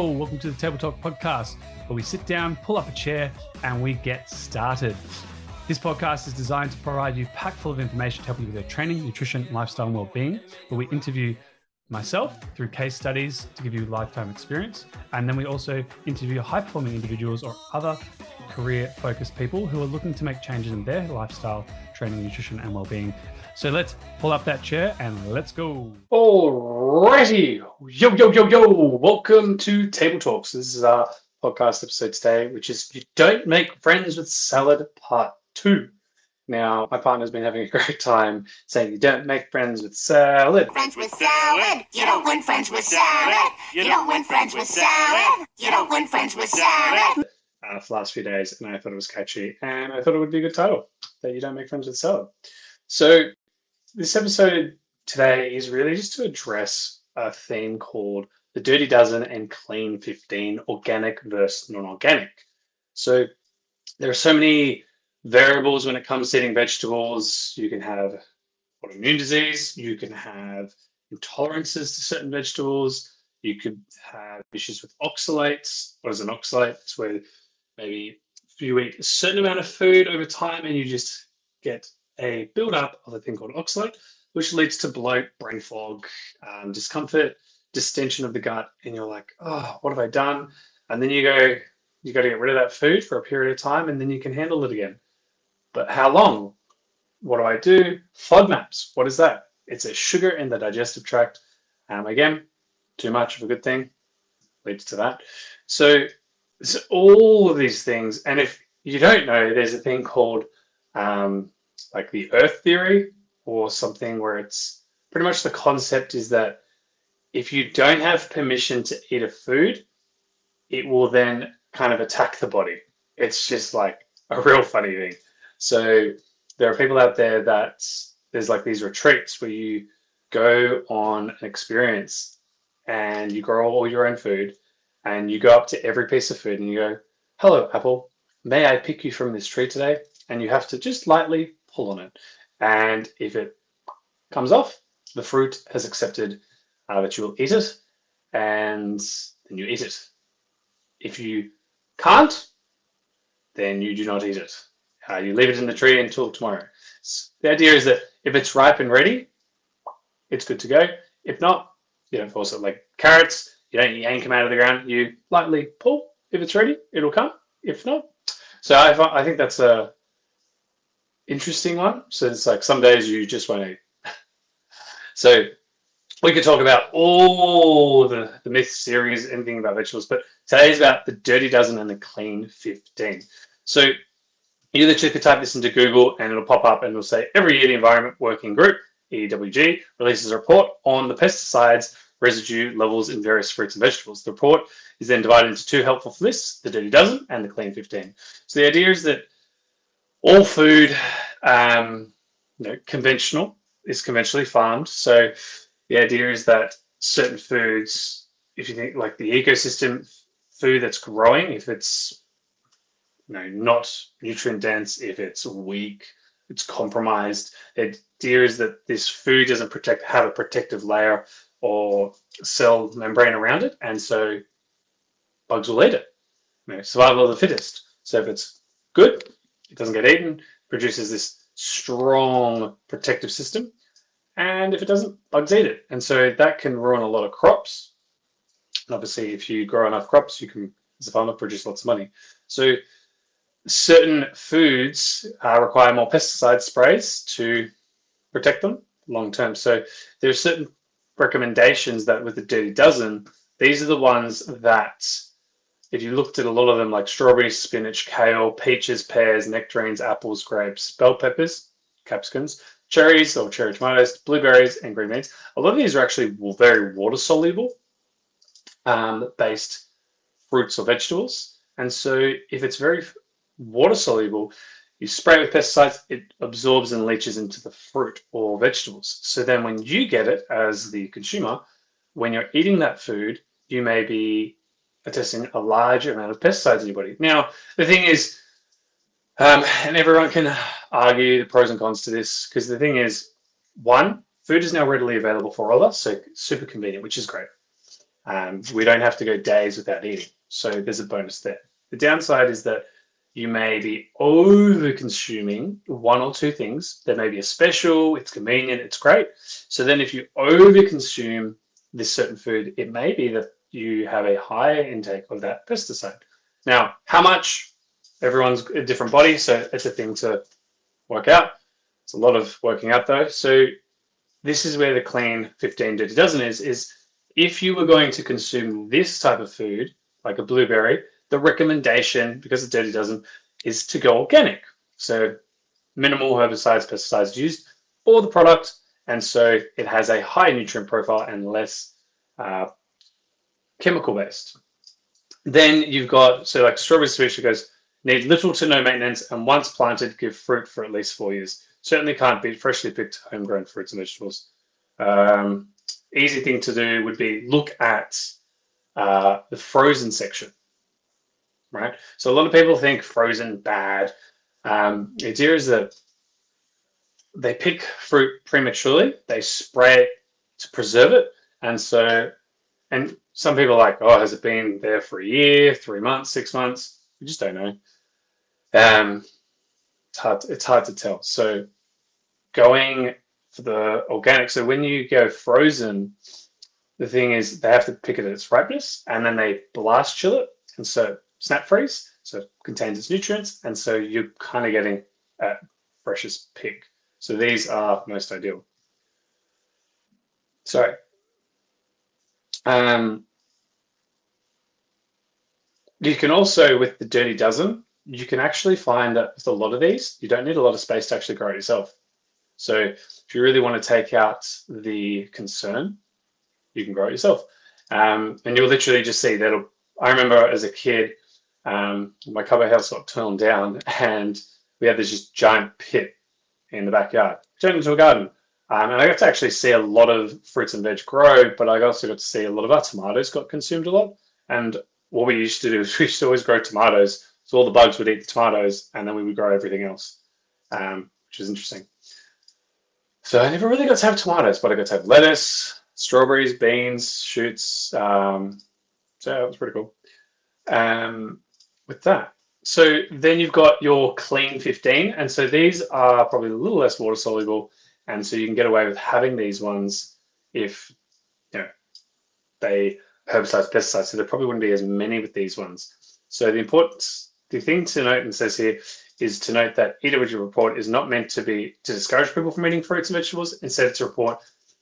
Welcome to the Table Talk podcast, where we sit down, pull up a chair, and we get started. This podcast is designed to provide you packed full of information to help you with your training, nutrition, lifestyle, and well-being. Where we interview myself through case studies to give you lifetime experience, and then we also interview high-performing individuals or other career-focused people who are looking to make changes in their lifestyle, training, nutrition, and well-being. So let's pull up that chair and let's go. Alrighty, yo yo yo yo! Welcome to Table Talks. This is our podcast episode today, which is "You Don't Make Friends with Salad" Part Two. Now, my partner's been having a great time saying, "You don't make friends with salad." friends with salad. You don't win friends with salad. You don't win friends with salad. You don't win friends with salad. Uh, for the last few days, and I thought it was catchy, and I thought it would be a good title. That you don't make friends with salad. So, this episode today is really just to address a theme called the Dirty Dozen and Clean 15 organic versus non organic. So there are so many variables when it comes to eating vegetables. You can have autoimmune disease, you can have intolerances to certain vegetables, you could have issues with oxalates. What is an oxalate? It's where maybe you eat a certain amount of food over time and you just get a buildup of a thing called oxalate which leads to bloat, brain fog, um, discomfort, distension of the gut, and you're like, oh, what have I done? And then you go, you got to get rid of that food for a period of time, and then you can handle it again. But how long? What do I do? FODMAPs. What is that? It's a sugar in the digestive tract. Um, again, too much of a good thing leads to that. So, so all of these things, and if you don't know, there's a thing called um, like the Earth theory, or something where it's pretty much the concept is that if you don't have permission to eat a food, it will then kind of attack the body. It's just like a real funny thing. So there are people out there that there's like these retreats where you go on an experience and you grow all your own food and you go up to every piece of food and you go, Hello, apple, may I pick you from this tree today? And you have to just lightly pull on it. And if it comes off, the fruit has accepted uh, that you will eat it, and then you eat it. If you can't, then you do not eat it. Uh, you leave it in the tree until tomorrow. So the idea is that if it's ripe and ready, it's good to go. If not, you don't force it. Like carrots, you don't yank them out of the ground. You lightly pull. If it's ready, it'll come. If not, so I, I think that's a interesting one. So it's like some days you just won't eat. so we could talk about all the, the myth series, anything about vegetables, but today's about the dirty dozen and the clean 15. So you literally could type this into Google and it'll pop up and it'll say every year the Environment Working Group, EWG, releases a report on the pesticides residue levels in various fruits and vegetables. The report is then divided into two helpful lists, the dirty dozen and the clean 15. So the idea is that all food, um, you know, conventional is conventionally farmed. So the idea is that certain foods, if you think like the ecosystem food that's growing, if it's you know not nutrient dense, if it's weak, it's compromised. The idea is that this food doesn't protect have a protective layer or cell membrane around it, and so bugs will eat it. You know, survival of the fittest. So if it's good, it doesn't get eaten, produces this strong protective system. And if it doesn't, bugs eat it. And so that can ruin a lot of crops. And obviously, if you grow enough crops, you can, as a farmer, produce lots of money. So certain foods uh, require more pesticide sprays to protect them long term. So there are certain recommendations that with the Dirty Dozen, these are the ones that if you looked at a lot of them, like strawberries, spinach, kale, peaches, pears, nectarines, apples, grapes, bell peppers, capsicums, cherries or cherry tomatoes, blueberries, and green beans, a lot of these are actually very water soluble um, based fruits or vegetables. And so if it's very water soluble, you spray it with pesticides, it absorbs and leaches into the fruit or vegetables. So then when you get it as the consumer, when you're eating that food, you may be testing a large amount of pesticides in your body. Now, the thing is, um, and everyone can argue the pros and cons to this, because the thing is, one, food is now readily available for all of us, so super convenient, which is great. Um, we don't have to go days without eating. So there's a bonus there. The downside is that you may be over consuming one or two things. There may be a special, it's convenient, it's great. So then if you over consume this certain food, it may be that you have a higher intake of that pesticide. Now, how much? Everyone's a different body, so it's a thing to work out. It's a lot of working out though. So this is where the clean 15 dirty dozen is, is if you were going to consume this type of food, like a blueberry, the recommendation, because the dirty dozen, is to go organic. So minimal herbicides, pesticides used for the product, and so it has a high nutrient profile and less uh, chemical based. Then you've got, so like strawberry swisher goes, need little to no maintenance, and once planted, give fruit for at least four years. Certainly can't beat freshly picked homegrown fruits and vegetables. Um, easy thing to do would be look at uh, the frozen section, right? So a lot of people think frozen bad. Um, the idea is that they pick fruit prematurely, they spray it to preserve it, and so, and some people are like, oh, has it been there for a year, three months, six months? We just don't know. Um, it's hard. It's hard to tell. So, going for the organic. So when you go frozen, the thing is they have to pick it at its ripeness, and then they blast chill it, and so snap freeze, so it contains its nutrients, and so you're kind of getting a freshest pick. So these are most ideal. Sorry. um, you can also, with the Dirty Dozen, you can actually find that with a lot of these, you don't need a lot of space to actually grow it yourself. So if you really want to take out the concern, you can grow it yourself. Um, and you'll literally just see that. I remember as a kid, um, my cupboard house got torn down and we had this just giant pit in the backyard, turned into a garden. Um, and I got to actually see a lot of fruits and veg grow, but I also got to see a lot of our tomatoes got consumed a lot. And what we used to do is we used to always grow tomatoes. So all the bugs would eat the tomatoes and then we would grow everything else, um, which is interesting. So I never really got to have tomatoes, but I got to have lettuce, strawberries, beans, shoots. Um, so that was pretty cool. Um, with that, so then you've got your clean 15. And so these are probably a little less water soluble. And so you can get away with having these ones if you know they herbicides, pesticides. So there probably wouldn't be as many with these ones. So the important the thing to note and says here is to note that With report is not meant to be to discourage people from eating fruits and vegetables. Instead, its report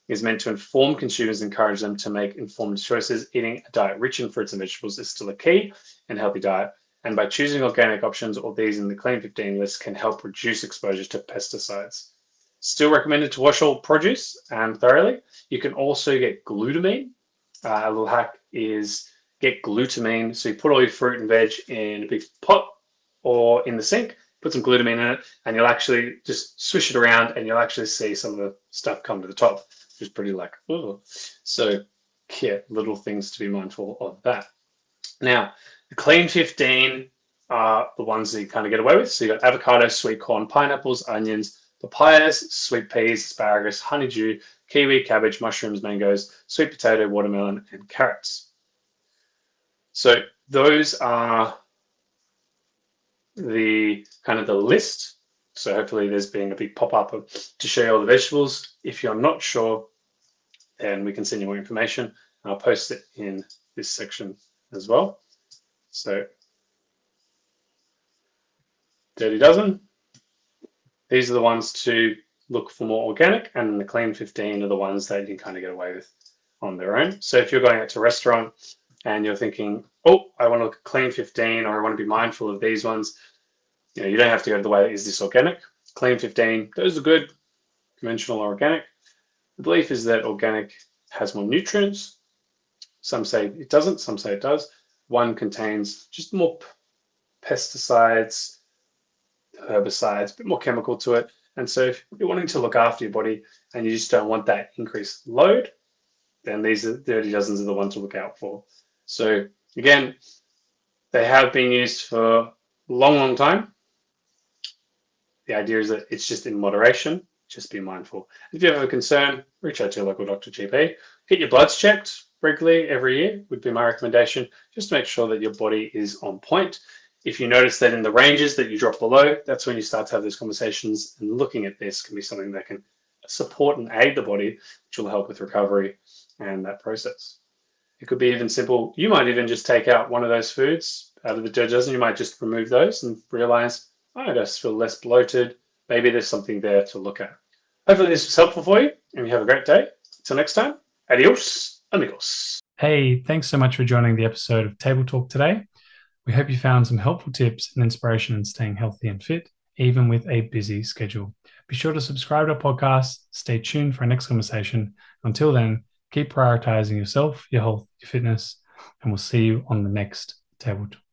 is meant to inform consumers, encourage them to make informed choices. Eating a diet rich in fruits and vegetables is still a key and healthy diet. And by choosing organic options or these in the Clean 15 list can help reduce exposure to pesticides. Still recommended to wash all produce and thoroughly. You can also get glutamine. Uh, a little hack is get glutamine. So you put all your fruit and veg in a big pot or in the sink, put some glutamine in it, and you'll actually just swish it around and you'll actually see some of the stuff come to the top, which is pretty like, oh. So yeah, little things to be mindful of that. Now, the clean 15 are the ones that you kind of get away with. So you got avocado, sweet corn, pineapples, onions, papayas, sweet peas, asparagus, honeydew, kiwi, cabbage, mushrooms, mangoes, sweet potato, watermelon, and carrots. So those are the kind of the list. So hopefully there's been a big pop-up to show you all the vegetables. If you're not sure, then we can send you more information. I'll post it in this section as well. So Dirty Dozen, these are the ones to look for more organic, and the clean 15 are the ones that you can kind of get away with on their own. So if you're going out to a restaurant and you're thinking, oh, I want to look clean 15, or I want to be mindful of these ones, you know, you don't have to go the way, is this organic? Clean 15, those are good, conventional or organic. The belief is that organic has more nutrients. Some say it doesn't, some say it does. One contains just more pesticides, herbicides, a bit more chemical to it. And so if you're wanting to look after your body and you just don't want that increased load, then these are dirty dozens are the ones to look out for. So again, they have been used for a long, long time. The idea is that it's just in moderation. Just be mindful. If you have a concern, reach out to your local doctor GP. Get your bloods checked. regularly every year would be my recommendation, just to make sure that your body is on point. If you notice that in the ranges that you drop below, that's when you start to have those conversations. And looking at this can be something that can support and aid the body, which will help with recovery and that process. It could be even simple. You might even just take out one of those foods out of the dozen. You might just remove those and realize, oh, I just feel less bloated. Maybe there's something there to look at. Hopefully, this was helpful for you and you have a great day. Until next time, adios, amigos. Hey, thanks so much for joining the episode of Table Talk today. We hope you found some helpful tips and inspiration in staying healthy and fit, even with a busy schedule. Be sure to subscribe to our podcast. Stay tuned for our next conversation. Until then, keep prioritizing yourself, your health, your fitness, and we'll see you on the next Table Talk.